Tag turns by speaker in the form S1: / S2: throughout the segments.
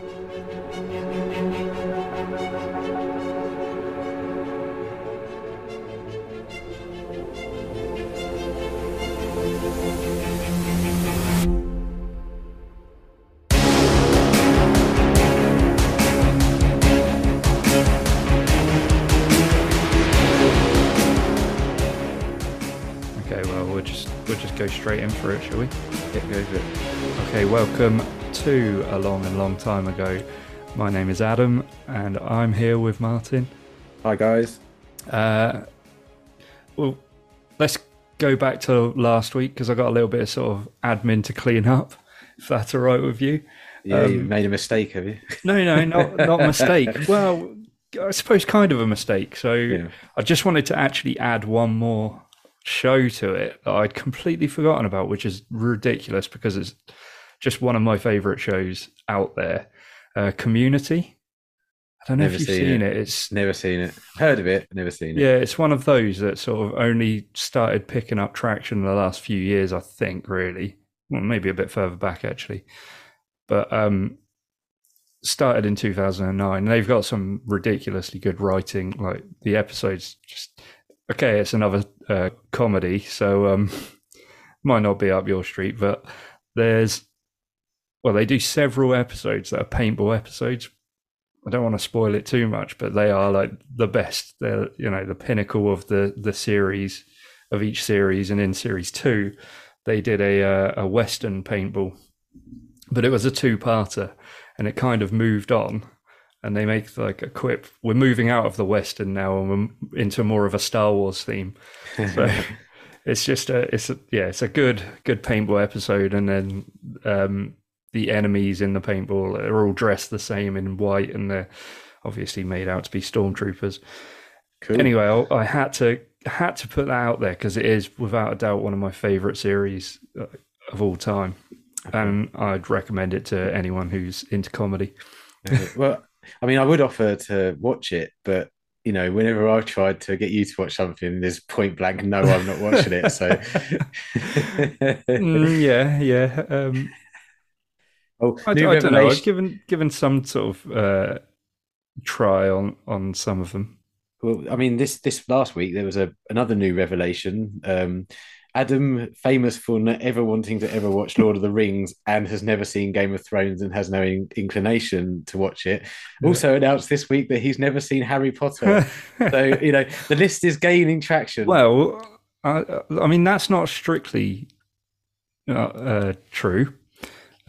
S1: Okay, well we'll just we'll just go straight in for it, shall we?
S2: Yeah, go.
S1: Okay, welcome to a long and long time ago. My name is Adam, and I'm here with Martyn.
S2: Hi guys.
S1: Uh, well, let's go back to last week because I got a little bit of sort of admin to clean up. If that's all right with you.
S2: Yeah, you
S1: Um,
S2: made a mistake, have you?
S1: No, no, not not a mistake. Well, I suppose kind of a mistake. So
S2: Yeah.
S1: I just wanted to actually add one more show to it that I'd completely forgotten about, which is ridiculous because it's just one of my favorite shows out there. Uh, Community. I don't know
S2: Never
S1: if you've
S2: seen
S1: seen,
S2: it.
S1: it. It's
S2: Never seen it. Heard of it, never seen it.
S1: yeah, it's one of those that sort of only started picking up traction in the last few years, I think, really. Well, maybe a bit further back, actually. But um, started in 2009. They've got some ridiculously good writing. Like the episodes just, okay, it's another uh, comedy, so um, might not be up your street, but there's, well, they do several episodes that are paintball episodes, I don't want to spoil it too much, but they are like the best. They're you know the pinnacle of the the series of each series, and in series two, they did a uh, a western paintball, but it was a two parter, and it kind of moved on, and they make like a quip. We're moving out of the western now, and we're into more of a Star Wars theme. So it's just a it's a yeah it's a good good paintball episode, and then um, the enemies in the paintball are all dressed the same in white, and they're obviously made out to be stormtroopers.
S2: cool.
S1: Anyway, I, I had to had to put that out there because it is without a doubt one of my favorite series uh, of all time, and I'd recommend it to anyone who's into comedy.
S2: Well, I mean, I would offer to watch it, but you know, whenever I've tried to get you to watch something, there's point blank no, I'm not watching it. So,
S1: Mm, yeah, yeah. Um,
S2: oh,
S1: I, I don't know. I've given given some sort of uh, try on on some of them.
S2: Well, I mean, this this last week there was a another new revelation. Um, Adam, famous for never wanting to ever watch Lord of the Rings and has never seen Game of Thrones and has no in- inclination to watch it, also announced this week that he's never seen Harry Potter. so you know the list is gaining traction.
S1: Well, I, I mean that's not strictly uh, uh, true.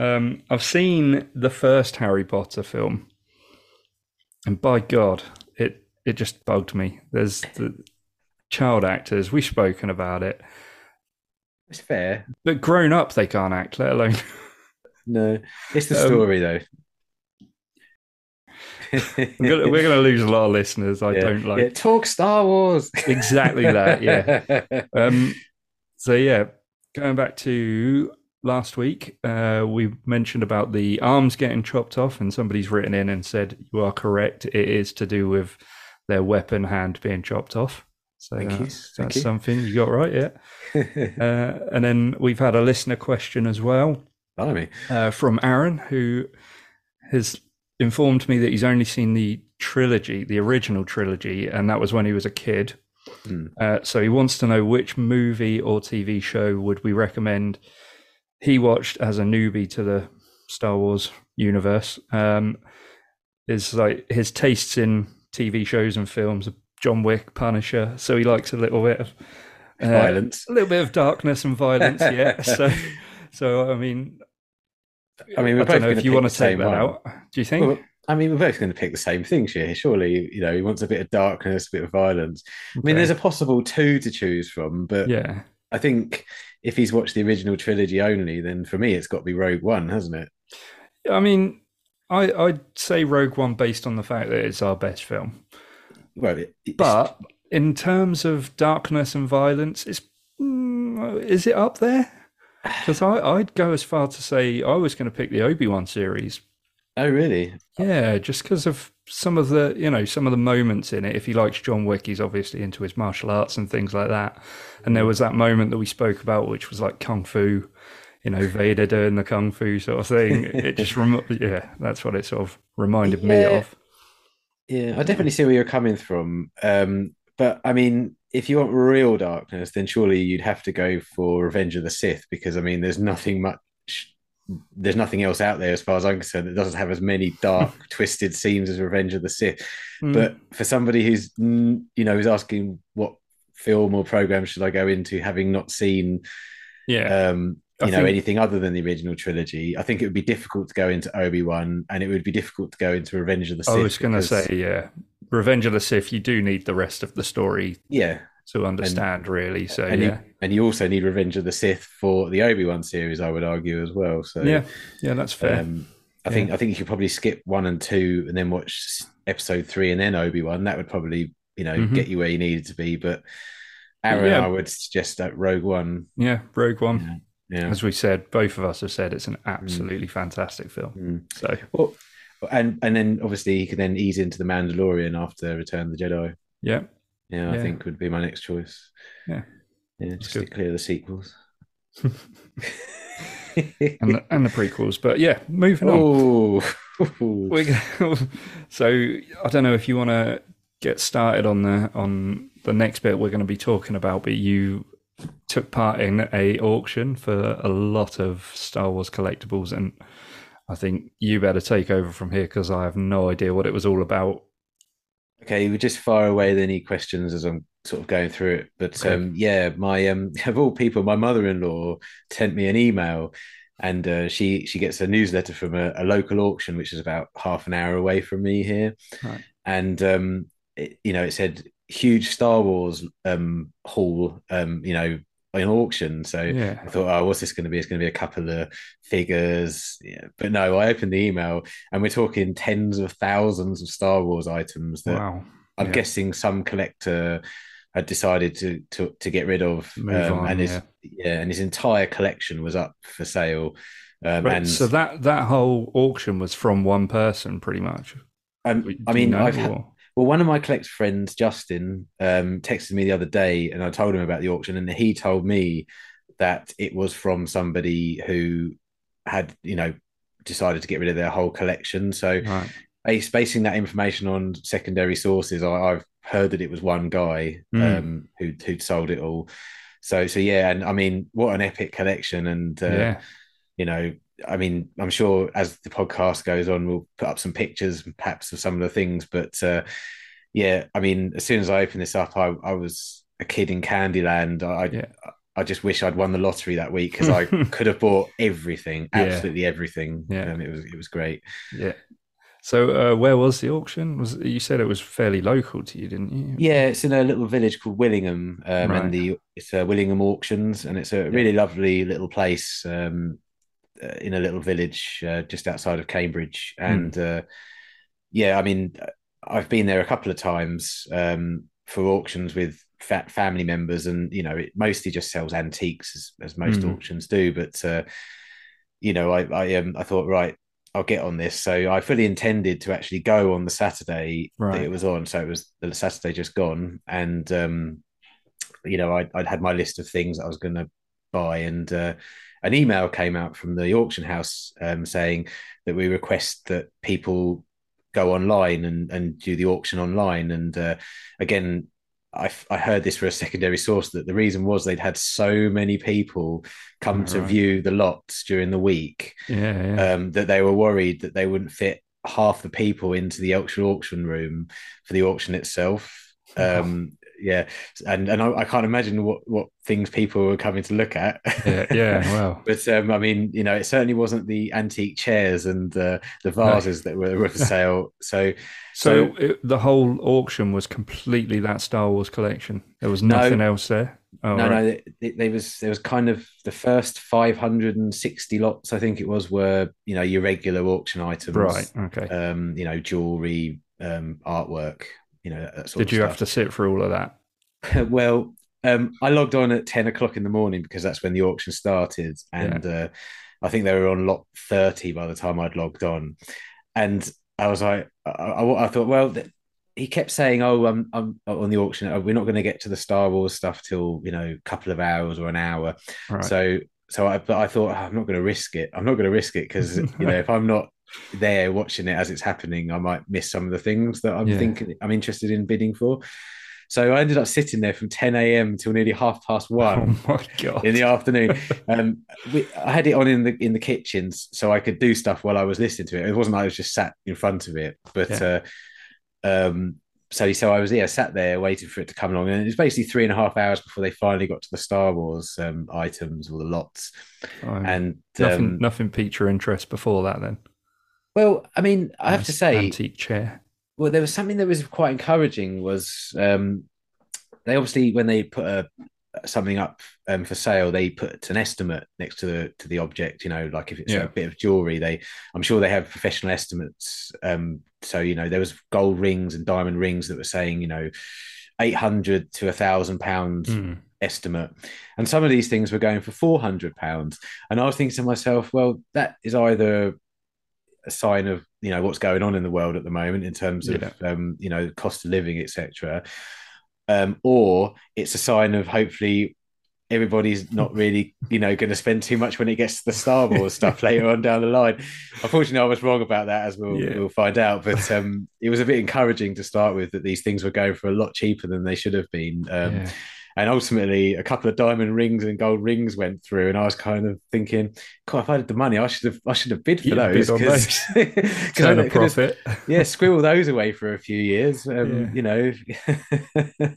S1: Um, I've seen the first Harry Potter film, and by God, it it just bugged me. There's the child actors. We've spoken about it,
S2: it's fair.
S1: but grown up they can't act, let alone.
S2: No, it's the
S1: Um,
S2: story though.
S1: we're gonna, we're gonna lose a lot of listeners. I
S2: Yeah,
S1: don't like
S2: yeah, talk Star Wars.
S1: exactly that. Yeah. Um, so yeah, going back to last week, uh, we mentioned about the arms getting chopped off, and somebody's written in and said you are correct. It is to do with their weapon hand being chopped off. So
S2: Thank you,
S1: that's,
S2: thank
S1: that's
S2: you.
S1: something you got right, yeah. Uh, and then we've had a listener question as well uh, from Aaron, who has informed me that he's only seen the trilogy, the original trilogy, and that was when he was a kid.
S2: Hmm.
S1: Uh, so he wants to know which movie or TV show would we recommend he watched as a newbie to the Star Wars universe. Um, is like his tastes in TV shows and films, are John Wick, Punisher. So he likes a little bit of uh,
S2: Violence.
S1: a little bit of darkness and violence. Yeah. so, so I mean,
S2: I mean, we're
S1: I
S2: both
S1: don't know if you want to take that out. Do you think?
S2: Well, I mean, we're both going to pick the same thing here. Surely, you know, he wants a bit of darkness, a bit of violence. I mean, there's a possible two to choose from, but
S1: yeah.
S2: I think if he's watched the original trilogy only, then for me, it's got to be Rogue One, hasn't it?
S1: I mean, I I'd say Rogue One based on the fact that it's our best film,
S2: Well, it, it's-
S1: but in terms of darkness and violence, it's mm, is it up there? Because I'd go as far to say I was going to pick the Obi Wan series.
S2: Oh, really?
S1: Yeah, just because of some of the you know some of the moments in it. If he likes John Wick, he's obviously into his martial arts and things like that. And there was that moment that we spoke about, which was like kung fu. you know, Vader doing the kung fu sort of thing. It just, rem- yeah, that's what it sort of reminded me of.
S2: Yeah, I definitely see where you're coming from. Um, but I mean, if you want real darkness, then surely you'd have to go for Revenge of the Sith because I mean, there's nothing much, there's nothing else out there as far as I'm concerned that doesn't have as many dark, twisted scenes as Revenge of the Sith.
S1: Mm.
S2: But for somebody who's, you know, who's asking what film or program should I go into, having not seen,
S1: yeah,
S2: um,
S1: I
S2: you know,
S1: think-
S2: anything other than the original trilogy, I think it would be difficult to go into Obi Wan, and it would be difficult to go into Revenge of the Sith.
S1: I was going to
S2: because-
S1: say, yeah, Revenge of the Sith. You do need the rest of the story
S2: yeah,
S1: to understand, really. So
S2: and
S1: yeah,
S2: you and you also need Revenge of the Sith for the Obi Wan series, I would argue as well. So
S1: yeah, yeah, that's fair.
S2: um, I think I think you could probably skip one and two, and then watch episode three, and then Obi Wan. That would probably you know
S1: Mhm.
S2: get you where you needed to be. But Aaron,
S1: Yeah.
S2: I would suggest that Rogue One.
S1: yeah, Rogue One.
S2: Yeah.
S1: As we said, both of us have said it's an absolutely fantastic film.
S2: Mm.
S1: So
S2: Well, and and then obviously you can then ease into the Mandalorian after Return of the Jedi.
S1: yeah,
S2: Yeah, I think would be my next choice.
S1: Yeah.
S2: yeah, just
S1: good.
S2: to clear the sequels.
S1: and the, and the prequels. But yeah, moving on.
S2: oh,
S1: gonna, so I don't know if you want to get started on the on the next bit we're going to be talking about, but you took part in a auction for a lot of Star Wars collectibles, and I think you better take over from here because I have no idea what it was all about.
S2: Okay, we're just far away any questions as I'm sort of going through it. But
S1: Okay.
S2: um, yeah, my um, of all people, my mother-in-law sent me an email, and uh, she she gets a newsletter from a, a local auction, which is about half an hour away from me here,
S1: Right.
S2: and um, it, you know, it said huge Star Wars um haul, um, you know, in auction. So
S1: Yeah,
S2: I thought, oh, what's this going to be? It's going to be a couple of figures. Yeah. But no, I opened the email and we're talking tens of thousands of Star Wars items that
S1: wow.
S2: I'm
S1: Yeah.
S2: guessing some collector had decided to to, to get rid of. Um,
S1: on,
S2: and his
S1: yeah.
S2: and his entire collection was up for sale. Um,
S1: Right,
S2: and
S1: so that that whole auction was from one person, pretty much.
S2: um, I mean, I've had, Well, one of my collect friends, Justin, um, texted me the other day, and I told him about the auction, and he told me that it was from somebody who had, you know, decided to get rid of their whole collection. So,
S1: right.
S2: base, basing that information on secondary sources, I, I've heard that it was one guy
S1: Mm.
S2: um, who who'd sold it all. So, so yeah, and I mean, what an epic collection, and uh,
S1: yeah,
S2: you know, I mean, I'm sure as the podcast goes on, we'll put up some pictures, perhaps of some of the things. But uh, yeah, I mean, as soon as I opened this up, I, I was a kid in Candyland. I
S1: Yeah.
S2: I just wish I'd won the lottery that week because I could have bought everything,
S1: Yeah.
S2: absolutely everything.
S1: Yeah.
S2: Um, it was it was great.
S1: yeah. So uh, where was the auction? Was you said it was fairly local to you, didn't you?
S2: Yeah, it's in a little village called Willingham, um,
S1: Right.
S2: and the it's uh, Willingham Auctions, and it's a really lovely little place um, in a little village uh, just outside of Cambridge.
S1: Hmm.
S2: And uh, yeah, I mean, I've been there a couple of times um, for auctions with fat family members, and you know, it mostly just sells antiques as, as most
S1: Mm.
S2: auctions do. But uh, you know, I I, um, I thought right. I'll get on this. So I fully intended to actually go on the Saturday
S1: Right.
S2: that it was on. So it was the Saturday just gone, and um, you know, I'd, I'd had my list of things that I was going to buy, and uh, an email came out from the auction house um, saying that we request that people go online and, and do the auction online. And uh, again, I, I heard this for a secondary source that the reason was they'd had so many people come to
S1: Right.
S2: view the lots during the week
S1: Yeah, yeah.
S2: um, that they were worried that they wouldn't fit half the people into the auction auction room for the auction itself. Um, yeah, and and I, I can't imagine what what things people were coming to look at.
S1: yeah, yeah. Well,
S2: But um, I mean, you know, it certainly wasn't the antique chairs and uh, the vases that were, were for sale. So,
S1: so it, the whole auction was completely that Star Wars collection. There was
S2: No.
S1: nothing else there. Oh,
S2: no,
S1: right.
S2: no, it, there was there was kind of the first 560 lots, I think it was, were you know your regular auction items,
S1: Right. Okay.
S2: Um, you know, jewelry, um, artwork, you know,
S1: Did you have to sit for all of that?
S2: well, um, I logged on at 10 o'clock in the morning because that's when the auction started. And uh, I think they were on lot 30 by the time I'd logged on. And I was like, I, I, I thought, well, th- he kept saying, oh, I'm, I'm on the auction. oh, We're not going to get to the Star Wars stuff till, you know, a couple of hours or an hour.
S1: Right.
S2: So, so I, but I thought oh, I'm not going to risk it. I'm not going to risk it because you know if I'm not there watching it as it's happening, I might miss some of the things that I'm
S1: Yeah.
S2: thinking I'm interested in bidding for. So I ended up sitting there from 10 a.m. till nearly half past one
S1: Oh
S2: in the afternoon. Um, we, I had it on in the in the kitchens so I could do stuff while I was listening to it. It wasn't like I was just sat in front of it, but
S1: Yeah.
S2: uh, um, so so I was yeah sat there waiting for it to come along, and it was basically three and a half hours before they finally got to the Star Wars um, items or the lots.
S1: Fine.
S2: And
S1: nothing,
S2: um,
S1: nothing piqued your interest before that. Then
S2: well, I mean, I have to say,
S1: antique chair.
S2: well, there was something that was quite encouraging. Was um, they obviously when they put a something up um, for sale, they put an estimate next to the to the object. You know, like if it's
S1: Yeah.
S2: a bit of jewelry, they I'm sure they have professional estimates. Um, so you know, there was gold rings and diamond rings that were saying, you know, eight hundred to a thousand pounds
S1: Hmm.
S2: estimate, and some of these things were going for four hundred pounds. And I was thinking to myself, well, that is either a sign of you know what's going on in the world at the moment in terms of
S1: Yeah.
S2: um, you know cost of living, etc. Um, or it's a sign of hopefully everybody's not really you know going to spend too much when it gets to the Star Wars stuff later on down the line. Unfortunately, I was wrong about that, as we'll
S1: Yeah.
S2: we'll find out. But um, it was a bit encouraging to start with that these things were going for a lot cheaper than they should have been. Um,
S1: yeah.
S2: And ultimately, a couple of diamond rings and gold rings went through, and I was kind of thinking, "God, if I had the money, I should have, I should have bid for
S1: Yeah,
S2: those
S1: bid on
S2: because
S1: Turn a
S2: I have,
S1: profit.
S2: yeah, squirrel those away for a few years, um,
S1: Yeah.
S2: you know.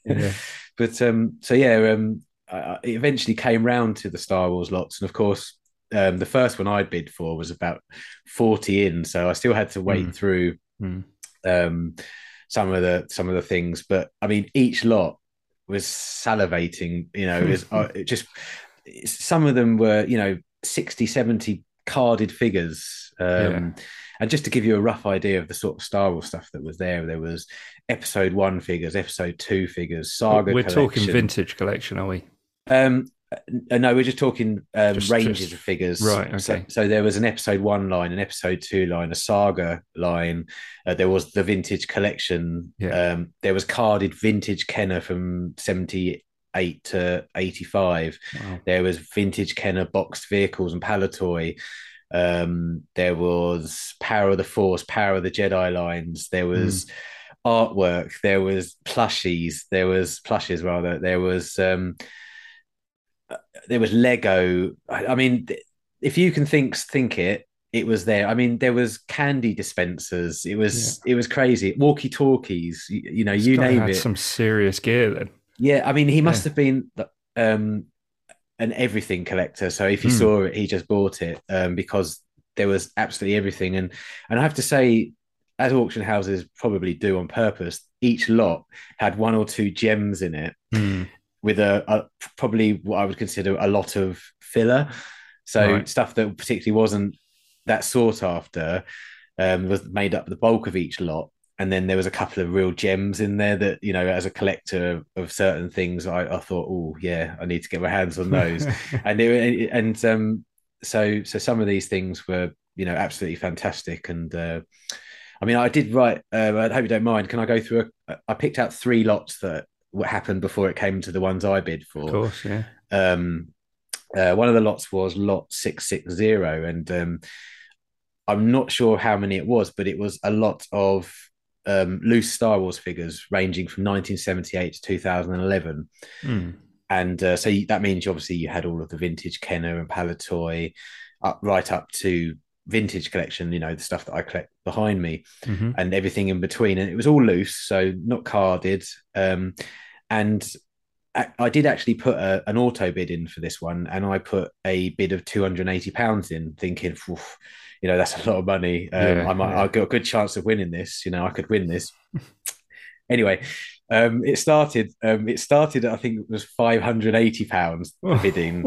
S1: Yeah.
S2: But um, so yeah, um, I, it eventually came round to the Star Wars lots, and of course, um, the first one I bid for was about forty in, so I still had to wait
S1: Mm.
S2: through
S1: Hmm.
S2: um, some of the some of the things. But I mean, each lot was salivating. You know, is uh, it just some of them were you know 60, 70 carded figures. Um,
S1: Yeah.
S2: And just to give you a rough idea of the sort of Star Wars stuff that was there, there was Episode One figures, Episode Two figures, Saga.
S1: We're talking vintage collection, are we?
S2: Um, no, we're just talking um,
S1: Just-
S2: ranges
S1: just-
S2: of figures.
S1: right,
S2: So,
S1: okay.
S2: so there was an episode one line, an episode two line, a saga line. Uh, there was the vintage collection.
S1: Yeah.
S2: Um, there was carded vintage Kenner from seventy eight to eighty five.
S1: Wow.
S2: There was vintage Kenner boxed vehicles and Palitoy. Um, there was Power of the Force, Power of the Jedi lines. There was artwork. There was plushies. There was plushes rather. There was um, uh, there was Lego. I, I mean, th- if you can think think it, it was there. I mean, there was candy dispensers. It was it was crazy. Walkie talkies. You, you know, you name it.
S1: Some serious gear then.
S2: Yeah, I mean, he must
S1: Yeah.
S2: have been um, an everything collector. So if he
S1: Hmm.
S2: saw it, he just bought it um, because there was absolutely everything. And and I have to say, as auction houses probably do on purpose, each lot had one or two gems in it
S1: Hmm.
S2: With a, a probably what I would consider a lot of filler. So
S1: Right.
S2: stuff that particularly wasn't that sought after um, was made up the bulk of each lot. And then there was a couple of real gems in there that, you know, as a collector of certain things, I, I thought, oh yeah, I need to get my hands on those. and they, and um, so so some of these things were, you know, absolutely fantastic. And uh, I mean, I did write. Uh, I hope you don't mind. Can I go through? A, I picked out three lots that what happened before it came to the ones I bid for.
S1: of course, yeah.
S2: Um, uh, one of the lots was lot six six zero, and um, I'm not sure how many it was, but it was a lot of um, loose Star Wars figures ranging from 1978 to 2011
S1: Hmm.
S2: and uh, so that means obviously you had all of the vintage Kenner and Palitoy up right up to vintage collection you know the stuff that I collect behind me
S1: hmm
S2: and everything in between. And it was all loose so not carded. Um, and I, I did actually put a, an auto bid in for this one and I put a bid of 280 pounds in thinking "Oof, you know that's a lot of money. Um,
S1: Yeah,
S2: I might
S1: yeah.
S2: I've got a good chance of winning this you know I could win this. Anyway um, it started um, it started I think it was 580 pounds bidding.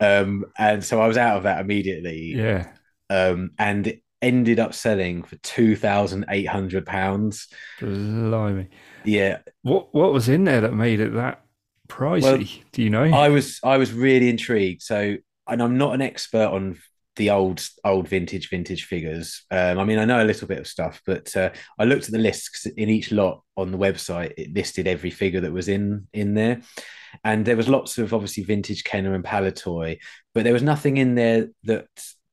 S2: Um, and so I was out of that immediately.
S1: Yeah.
S2: Um, and it ended up selling for 2,800 pounds
S1: Blimey.
S2: yeah
S1: What what was in there that made it that pricey?
S2: Well,
S1: Do you know?
S2: I was I was really intrigued so and I'm not an expert on the old old vintage vintage figures. Um, I mean, I know a little bit of stuff, but uh, I looked at the lists in each lot on the website. It listed every figure that was in in there, and there was lots of obviously vintage Kenner and Palitoy, but there was nothing in there that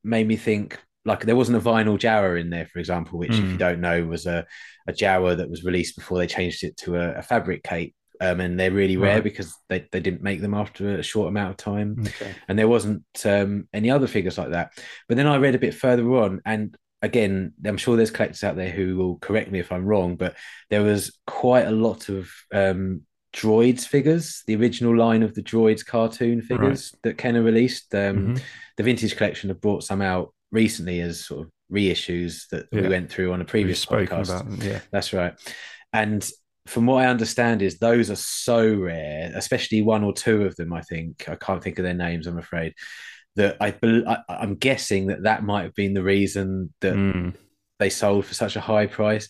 S2: made me think like there wasn't a vinyl Jawa in there, for example, which mm. if you hmm. don't know was a a Jawa that was released before they changed it to a, a fabric cape um, and they're really rare right. because they, they didn't make them after a short amount of time. Okay. And there wasn't um, any other figures like that. But then I read a bit further on, and again, I'm sure there's collectors out there who will correct me if I'm wrong, but there was quite a lot of um, droids figures, the original line of the droids cartoon figures right. that Kenner released. Um, mm-hmm. The vintage collection have brought some out recently as sort of reissues that yeah. we went through on a previous podcast. Yeah, that's right. And from what I understand, is those are so rare, especially one or two of them. I think I can't think of their names. I'm afraid that I, I am guessing that that might have been the reason that mm. they sold for such a high price.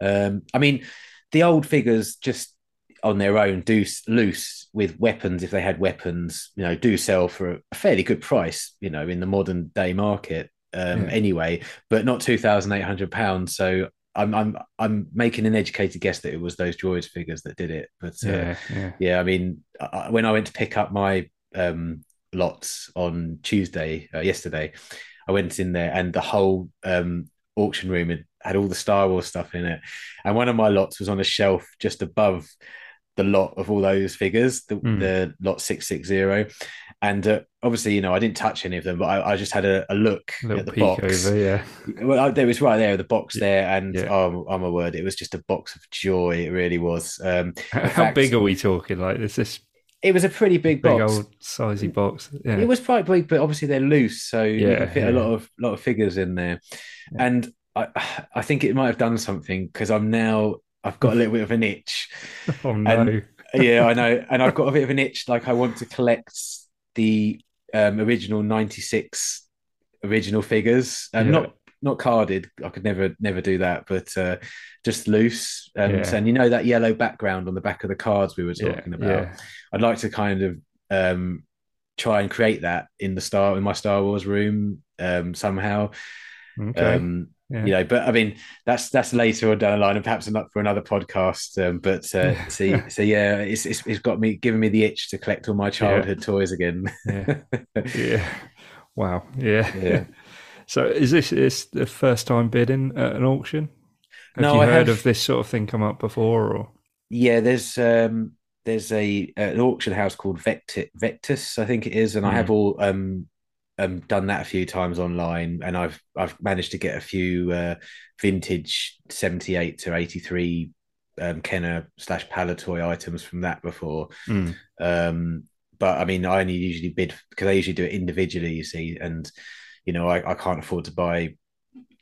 S2: Um, I mean, the old figures just on their own do loose with weapons if they had weapons, you know, do sell for a fairly good price, you know, in the modern day market. Um, yeah. anyway, but not two thousand eight hundred pounds. So I'm I'm I'm making an educated guess that it was those droids figures that did it. But uh, yeah, yeah, yeah, I mean, I, when I went to pick up my um, lots on Tuesday, uh, yesterday, I went in there and the whole um, auction room had, had all the Star Wars stuff in it, and one of my lots was on a shelf just above the lot of all those figures, the, mm. the lot six six zero, and uh, obviously, you know, I didn't touch any of them, but I, I just had a, a look a at the box. Over,
S1: yeah,
S2: well, there was right there, the box there, and yeah. oh, oh my word, it was just a box of joy. It really was. Um,
S1: How fact, big are we talking? Like, is this?
S2: It was a pretty big, big box,
S1: old sizey box. Yeah.
S2: It was quite big, but obviously they're loose, so yeah, you can fit yeah. a lot of lot of figures in there, and I I think it might have done something because I'm now I've got a little bit of an itch.
S1: oh no.
S2: And, yeah, I know, and I've got a bit of an itch. Like I want to collect the um, original '96 original figures, and yeah. not not carded. I could never never do that, but uh, just loose. And, yeah. and you know that yellow background on the back of the cards we were talking yeah. about. I'd like to kind of um, try and create that in the star in my Star Wars room um, somehow. Okay. Um, yeah. you know but i mean that's that's later on down the line and perhaps not for another podcast um, but uh, see so yeah it's, it's, it's got me giving me the itch to collect all my childhood yeah. toys again
S1: yeah. yeah wow yeah yeah so is this is the first time bidding at an auction have no, you heard have... of this sort of thing come up before or
S2: yeah there's um there's a an auction house called Vecti- Vectis, I think it is, and mm. I have all um um, done that a few times online, and I've I've managed to get a few uh, vintage seventy eight to eighty three um, Kenner slash Palitoy items from that before. Mm. Um, but I mean, I only usually bid because I usually do it individually. You see, and you know, I, I can't afford to buy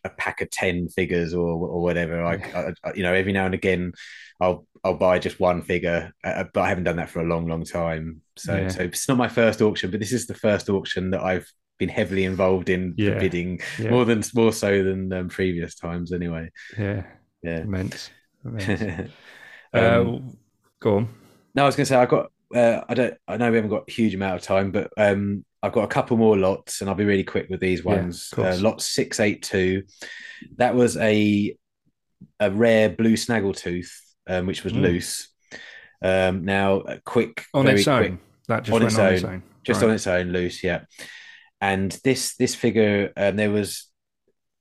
S2: a pack of ten figures or or whatever. I, I, you know, every now and again, I'll I'll buy just one figure, uh, but I haven't done that for a long, long time. So yeah. so it's not my first auction, but this is the first auction that I've been heavily involved in yeah. bidding yeah. more than more so than um, previous times anyway.
S1: Yeah. Yeah. Immense, immense. uh, um, go on.
S2: no i was gonna say i got uh, i don't i know we haven't got a huge amount of time but um i've got a couple more lots and i'll be really quick with these ones. Yeah, uh, lot 682 that was a a rare blue snaggletooth um, which was mm. loose. Um now a quick
S1: on its own. Quick, that just on its, on its own,
S2: just right. on its own loose yeah and this this figure, um, there was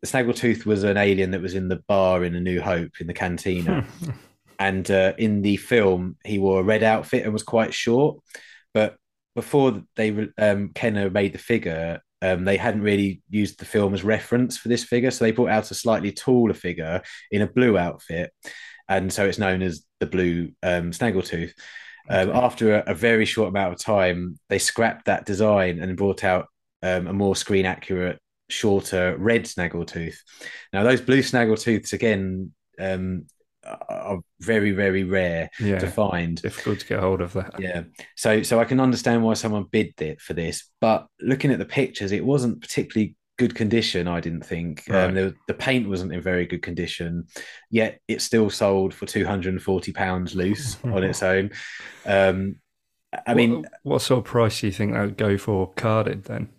S2: Snaggletooth was an alien that was in the bar in A New Hope in the cantina, and uh, in the film he wore a red outfit and was quite short. But before they um, Kenner made the figure, um, they hadn't really used the film as reference for this figure, so they brought out a slightly taller figure in a blue outfit, and so it's known as the blue um, Snaggletooth. Um, okay. After a, a, very short amount of time, they scrapped that design and brought out um, a more screen accurate, shorter red snaggletooth. Now, those blue snaggletooths, again, um, are very, very rare yeah, to find.
S1: Difficult to get hold of that.
S2: Yeah. So, so I can understand why someone bid it for this, but looking at the pictures, it wasn't particularly good condition. I didn't think um, right. um, the, the paint wasn't in very good condition. Yet it still sold for two hundred and forty pounds loose on its own. Um, I mean,
S1: what, what, sort of price do you think that would go for carded then?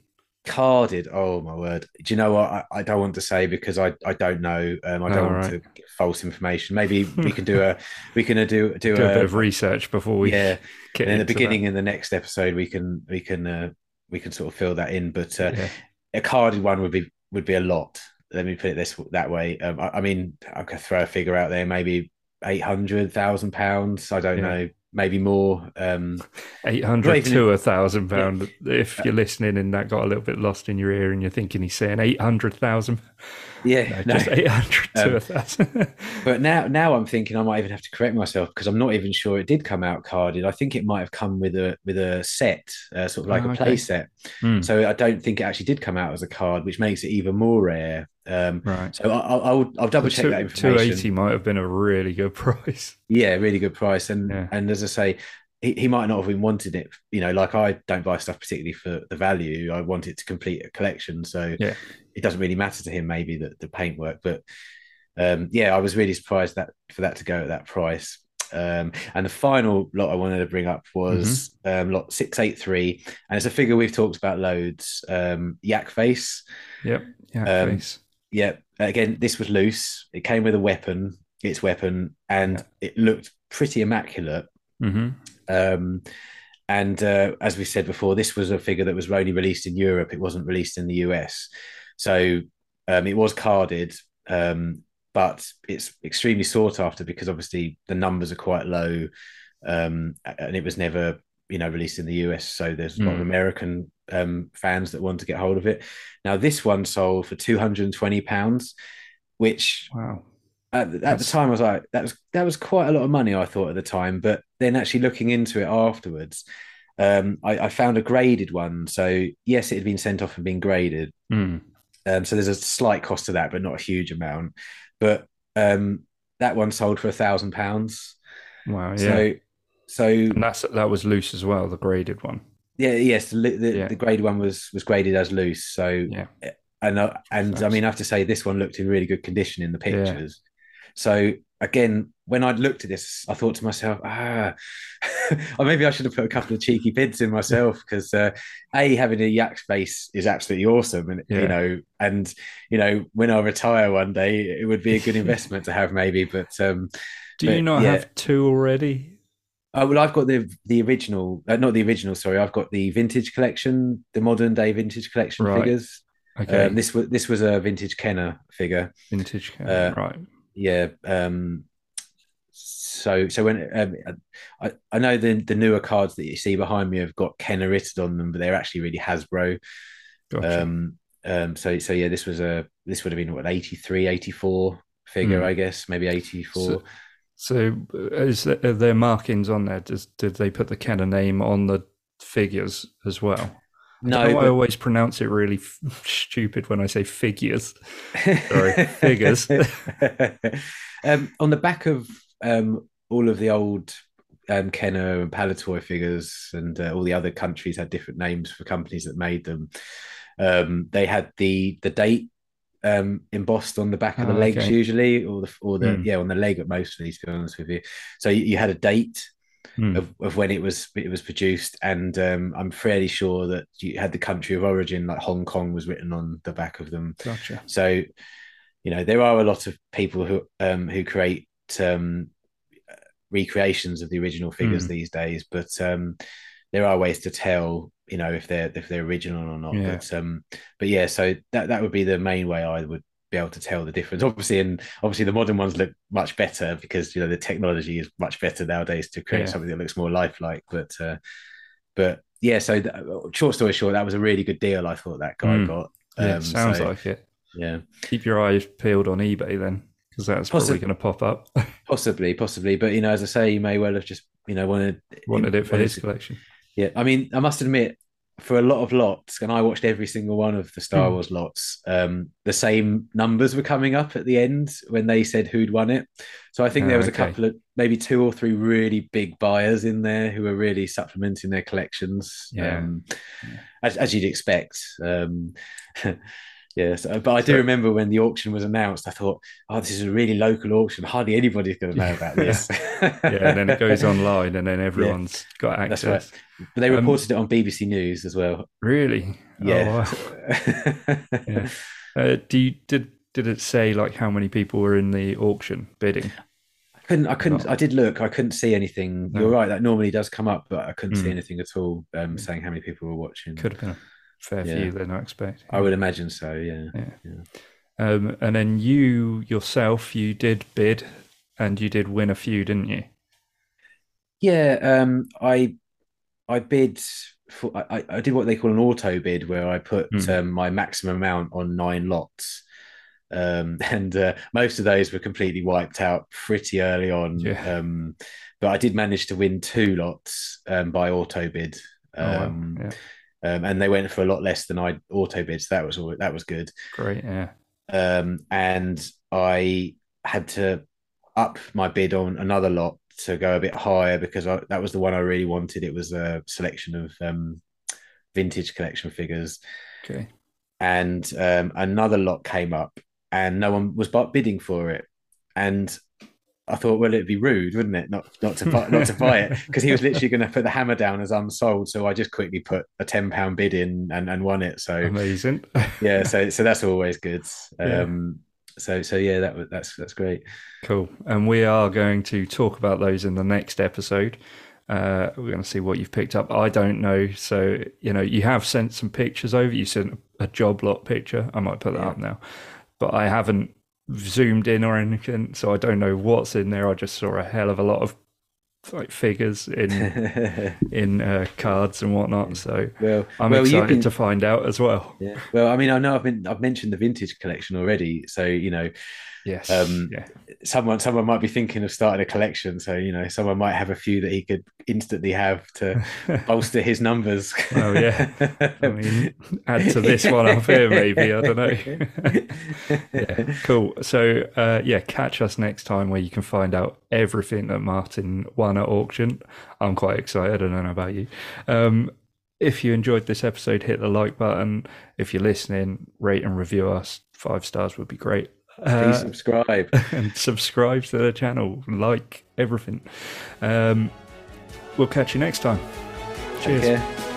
S2: Carded. Oh my word! Do you know what? I, I don't want to say because I, I don't know. Um, I don't
S1: Oh,
S2: want
S1: right.
S2: to give false information. Maybe we can do a we can uh, do do,
S1: Do a
S2: a,
S1: bit of research before we
S2: yeah.
S1: get
S2: in the beginning, in the next episode, we can we can uh, we can sort of fill that in. But uh.
S1: Yeah.
S2: a carded one would be would be a lot. Let me put it this that way. Um, I, I mean, I could throw a figure out there, maybe eight hundred thousand pounds. I don't
S1: Yeah.
S2: know, maybe more. Um,
S1: Eight hundred
S2: even-
S1: to a thousand pound. If you're listening and that got a little bit lost in your ear and you're thinking he's saying eight hundred thousand,
S2: yeah,
S1: no,
S2: no.
S1: eight hundred to
S2: Um,
S1: a thousand.
S2: But now, now I'm thinking I might even have to correct myself because I'm not even sure it did come out carded. I think it might have come with a with a set, uh, sort of like
S1: Oh,
S2: a
S1: okay.
S2: play set.
S1: Hmm,
S2: So I don't think it actually did come out as a card, which makes it even more rare. Um,
S1: right.
S2: so I- I'll, I'll, I'll double check that
S1: Two
S2: information.
S1: eighty might have been a really good price.
S2: Yeah, really good price. And
S1: Yeah.
S2: and as I say, he, he might not have even wanted it. You know, like I don't buy stuff particularly for the value. I want it to complete a collection. So
S1: Yeah.
S2: It doesn't really matter to him maybe the, the paintwork. But um, yeah, I was really surprised that for that to go at that price. Um, and the final lot I wanted to bring up was
S1: Mm-hmm.
S2: um, lot six eight three, and it's a figure we've talked about loads. Um, Yak face.
S1: Yep. Yeah.
S2: Um,
S1: face.
S2: Yeah, again, this was loose. It came with a weapon, its weapon, and it looked pretty immaculate.
S1: hmm
S2: Um, and uh, as we said before, this was a figure that was only released in Europe. It wasn't released in the US. So um, it was carded, um, but it's extremely sought after because obviously the numbers are quite low, um, and it was never, you know, released in the US. So there's a lot of
S1: Mm.
S2: American um, fans that want to get hold of it. Now this one sold for two hundred and twenty pounds, which
S1: Wow.
S2: at, the- at the time I was like, that was that was quite a lot of money. I thought at the time, but then actually looking into it afterwards, um, I, I found a graded one. So yes, it had been sent off and been graded.
S1: Hmm.
S2: Um, so there's a slight cost to that, but not a huge amount. But um, that one sold for a thousand pounds.
S1: Wow. Yeah.
S2: So so
S1: and that's that was loose as well, the graded one.
S2: yeah, yes, the, the,
S1: Yeah.
S2: the graded one was was graded as loose. So
S1: Yeah.
S2: and uh, and I mean, I have to say this one looked in really good condition in the
S1: Yeah.
S2: pictures. So again, when I looked at this, I thought to myself, ah, or maybe I should have put a couple of cheeky bids in myself because uh, a having a yak face is absolutely awesome, and
S1: Yeah.
S2: you know, and you know, when I retire one day, it would be a good investment to have maybe. But um,
S1: Do
S2: But,
S1: you not
S2: yeah.
S1: have two already?
S2: Oh well, I've got the the original, uh, not the original. Sorry, I've got the vintage collection, the modern day vintage collection
S1: Right.
S2: figures.
S1: Okay.
S2: Um, this was this was a vintage Kenner figure.
S1: Vintage.
S2: uh,
S1: right.
S2: Yeah. Um, so so when um, I I know the the newer cards that you see behind me have got Kenner written on them, but they're actually really Hasbro.
S1: Gotcha.
S2: Um, um, so so yeah, this was a this would have been what 83, 84 figure,
S1: Hmm.
S2: I guess, maybe eighty four.
S1: So, so is there, are there markings on there? Does did they put the Kenner name on the figures as well?
S2: no,
S1: I, know I always pronounce it really f- stupid when I say figures. Sorry, figures.
S2: um, on the back of um, all of the old um, Kenner and Palitoy figures, and uh, all the other countries had different names for companies that made them. Um, they had the the date um, embossed on the back of the
S1: Oh,
S2: legs
S1: okay.
S2: usually, or the or the
S1: Hmm.
S2: yeah on the leg at mostly. To be honest with you, so you, you had a date
S1: Hmm.
S2: of, of when it was it was produced, and um, I'm fairly sure that you had the country of origin, like Hong Kong, was written on the back of them.
S1: Gotcha.
S2: So, you know, there are a lot of people who um, who create um, recreations of the original figures
S1: Mm.
S2: these days, but um, there are ways to tell, you know, if they're if they're original or not.
S1: Yeah.
S2: But um, but yeah, so that that would be the main way I would be able to tell the difference. Obviously, and obviously the modern ones look much better because you know the technology is much better nowadays to create
S1: Yeah.
S2: something that looks more lifelike. But uh, but yeah, so th- short story short, that was a really good deal. I thought that guy
S1: Mm.
S2: got.
S1: Yeah,
S2: Um,
S1: sounds
S2: so,
S1: like it.
S2: yeah.
S1: Keep your eyes peeled on eBay then, because that's probably going to pop up.
S2: Possibly, possibly, but you know, as I say, you may well have just you know wanted
S1: Wanted it for
S2: wanted
S1: his
S2: to-
S1: collection.
S2: Yeah, I mean, I must admit, for a lot of lots, and I watched every single one of the Star
S1: Hmm.
S2: Wars lots. Um, the same numbers were coming up at the end when they said who'd won it. So I think there
S1: Ah,
S2: was a
S1: okay.
S2: couple of maybe two or three really big buyers in there who were really supplementing their collections.
S1: Yeah.
S2: Um,
S1: Yeah.
S2: as, as you'd expect. Um, Yes, uh, but I do remember when the auction was announced. I thought, "Oh, this is a really local auction. Hardly anybody's going to know about this."
S1: yeah, and then it goes online, and then everyone's yeah, got access. That's
S2: right. But they um, reported um, it on BBC News as well.
S1: Really?
S2: Yeah.
S1: Oh, wow. yeah. Uh, do you did did it say like how many people were in the auction bidding?
S2: I couldn't. I couldn't. I did look. I couldn't see anything. No. You're right. That normally does come up, but I couldn't mm. see hmm. anything at all um, saying how many people were watching.
S1: Could have been fair yeah. few. Then I expect.
S2: I would imagine so. Yeah.
S1: Yeah. yeah. Um, and then you yourself, you did bid, and you did win a few, didn't you?
S2: Yeah. Um. I I bid for. I, I did what they call an auto bid, where I put mm. um, my maximum amount on nine lots um, and uh, most of those were completely wiped out pretty early on.
S1: Yeah.
S2: Um, but I did manage to win two lots um, by auto bid,
S1: oh, wow. Um, yeah.
S2: Um, and they went for a lot less than I auto bid. So that was all, that was good.
S1: Great, yeah.
S2: Um, and I had to up my bid on another lot to go a bit higher because I, that was the one I really wanted. It was a selection of vintage collection figures.
S1: Okay.
S2: And another lot came up and no one was bidding for it. And I thought, well, it'd be rude, wouldn't it, not not to buy, not to buy it because he was literally going to put the hammer down as unsold. So I just quickly put a ten pound bid in and, and won it. So
S1: amazing.
S2: yeah, so so that's always good. Um, yeah. So so yeah, that was that's that's great.
S1: Cool, and we are going to talk about those in the next episode. Uh, we're going to see what you've picked up. I don't know. So, you know, you have sent some pictures over. You sent a job lot picture. I might put that yeah. up now but I haven't zoomed in or anything, so I don't know what's in there. I just saw a hell of a lot of like figures in in uh, cards and whatnot. So
S2: well,
S1: I'm
S2: well,
S1: excited to find out as well.
S2: Yeah. Well, I mean, I know I've been I've mentioned the vintage collection already, so you know,
S1: Yes.
S2: Um, yeah. Someone someone might be thinking of starting a collection, so you know someone might have a few that he could instantly have to bolster his numbers.
S1: Oh yeah. I mean, add to this one up here, maybe. I don't know. yeah. Cool. So uh, yeah, catch us next time where you can find out everything that Martyn won at auction. I'm quite excited. I don't know about you. Um, if you enjoyed this episode, hit the like button. If you're listening, rate and review us. Five stars would be great.
S2: Please uh, subscribe
S1: and subscribe to the channel, like everything. Um, we'll catch you next time. Cheers.